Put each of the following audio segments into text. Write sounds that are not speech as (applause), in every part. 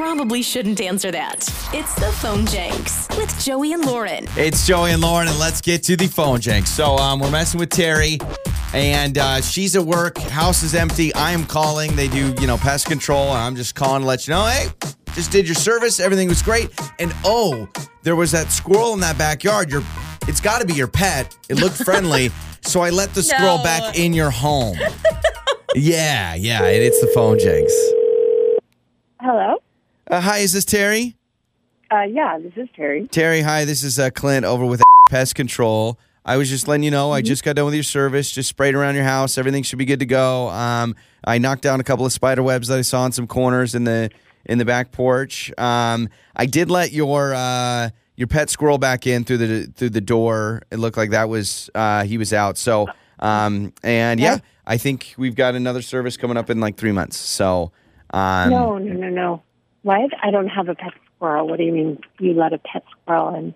probably shouldn't answer that. It's the phone Jenks with Joey and Lauren. It's Joey and Lauren, and let's get to the phone jank. So um, we're messing with Terry, and uh, she's at work. House is empty. I am calling. They do, you know, pest control, and I'm just calling to let you know, hey, just did your service. Everything was great. And oh, there was that squirrel in that backyard. Your, it's got to be your pet. It looked friendly, (laughs) so I let the squirrel No. back in your home. (laughs) yeah, yeah, and it's the phone Jenks. Hello. Uh, hi, is this Terry? Uh, yeah, this is Terry. Terry, hi. This is uh, Clint over with (laughs) Pest Control. I was just letting you know I just got done with your service. Just sprayed around your house. Everything should be good to go. Um, I knocked down a couple of spider webs that I saw in some corners in the in the back porch. Um, I did let your uh, your pet squirrel back in through the through the door. It looked like that was uh, he was out. So um, and yeah, I think we've got another service coming up in like three months. So um, no, no, no, no. What? I don't have a pet squirrel. What do you mean you let a pet squirrel in?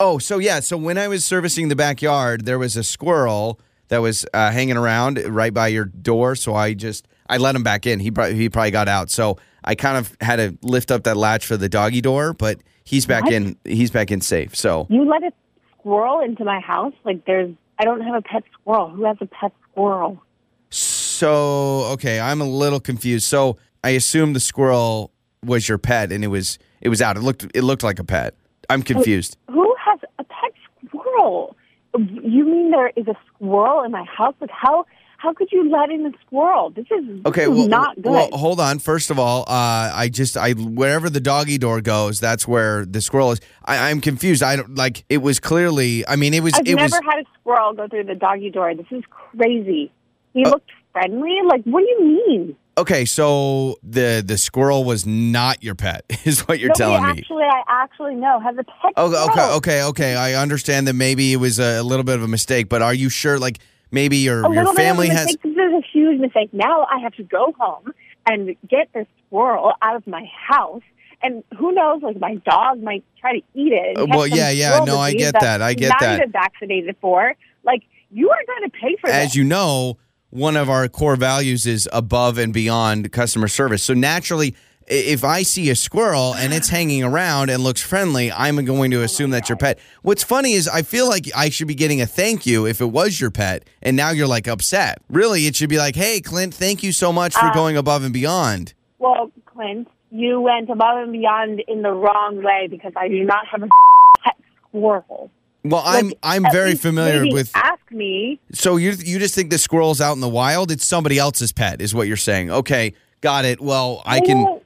Oh, so yeah. So when I was servicing the backyard, there was a squirrel that was uh, hanging around right by your door. So I just I let him back in. He probably he probably got out. So I kind of had to lift up that latch for the doggy door, but he's back What? in. He's back in safe. So You let a squirrel into my house? Like there's I don't have a pet squirrel. Who has a pet squirrel? so okay, I'm a little confused. So I assume the squirrel was your pet, and it was it was out. It looked it looked like a pet. I'm confused. Who has a pet squirrel? You mean there is a squirrel in my house? Like how how could you let in a squirrel? This is this Okay, is well, not good. well, hold on. First of all, uh, I just I wherever the doggy door goes, that's where the squirrel is. I, I'm confused. I don't like. It was clearly. I mean, it was. I've it never was. had a squirrel go through the doggy door. This is crazy. He Uh, looked friendly. Like, what do you mean? Okay, so the the squirrel was not your pet, (laughs) is what you're no, telling me. Actually, I actually know has a pet. Okay, okay, okay, okay. I understand that maybe it was a, a little bit of a mistake, but are you sure? Like maybe your A your family bit of a has. mistake. This is a huge mistake. Now I have to go home and get the squirrel out of my house. And who knows? Like my dog might try to eat it. Uh, well, yeah, yeah, no, I get that, I get not that. even vaccinated for. Like you are going to pay for as this. you know, one of our core values is above and beyond customer service. So naturally, if I see a squirrel and it's hanging around and looks friendly, I'm going to assume that's your pet. What's funny is I feel like I should be getting a thank you if it was your pet, and now you're like upset. Really, it should be like, "Hey, Clint, thank you so much for uh, going above and beyond." Well, Clint, you went above and beyond in the wrong way because I do not have a (laughs) pet squirrel. Well, I'm Like, I'm very familiar with. Ask me. So you you just think the squirrel's out in the wild? It's somebody else's pet, is what you're saying? Okay, got it. Well, I can. don't.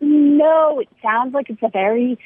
It sounds like it's a very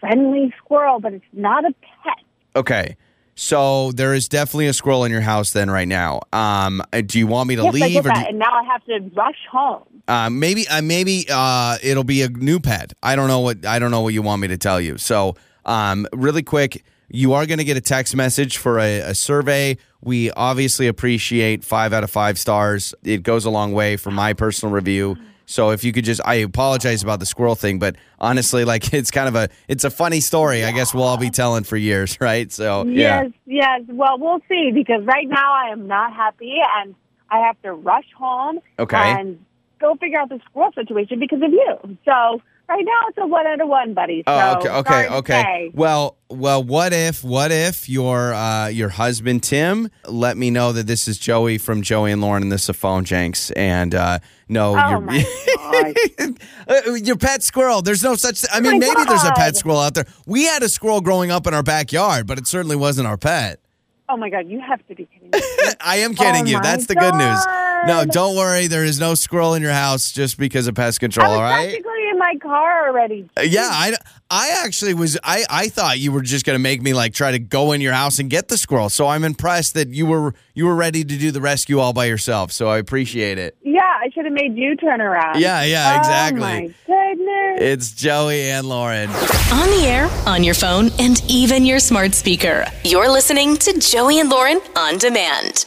friendly squirrel, but it's not a pet. Okay. So there is definitely a squirrel in your house then right now. Um, uh, do you want me to yes, I leave get or that. do, and now I have to rush home. uh, maybe uh, maybe uh, it'll be a new pet. I don't know what I don't know what you want me to tell you. So um, really quick, you are going to get a text message for a, a survey. We obviously appreciate five out of five stars. It goes a long way for my personal review. So if you could just, I apologize about the squirrel thing, but honestly, like (laughs) it's kind of a, it's a funny story. I guess we'll all be telling for years, (laughs) right? So yeah. Yes, yes. Well, we'll see because right now I am not happy and I have to rush home Okay. and go figure out the squirrel situation because of you. So right now it's a one out of one, buddy. So, Oh, okay, okay, okay. Well, well, what if, what if your uh, your husband Tim let me know that this is Joey from Joey and Lauren and this is a phone Jenks and uh, no, Oh your God. (laughs) Uh, your pet squirrel. There's no such. I mean, my maybe there's a pet squirrel out there. We had a squirrel growing up in our backyard, but it certainly wasn't our pet. Oh my God, you have to be kidding me. (laughs) I am kidding Oh you. That's the good news. No, don't worry. There is no squirrel in your house just because of pest control. All right. Practically in my car already. Uh, Yeah, I, I actually was. I, I thought you were just gonna make me like try to go in your house and get the squirrel. So I'm impressed that you were you were ready to do the rescue all by yourself. So I appreciate it. Yeah, I should have made you turn around. Yeah, yeah, exactly. Oh my goodness. It's Joey and Lauren. On the air, on your phone, and even your smart speaker. You're listening to Joey and Lauren on demand.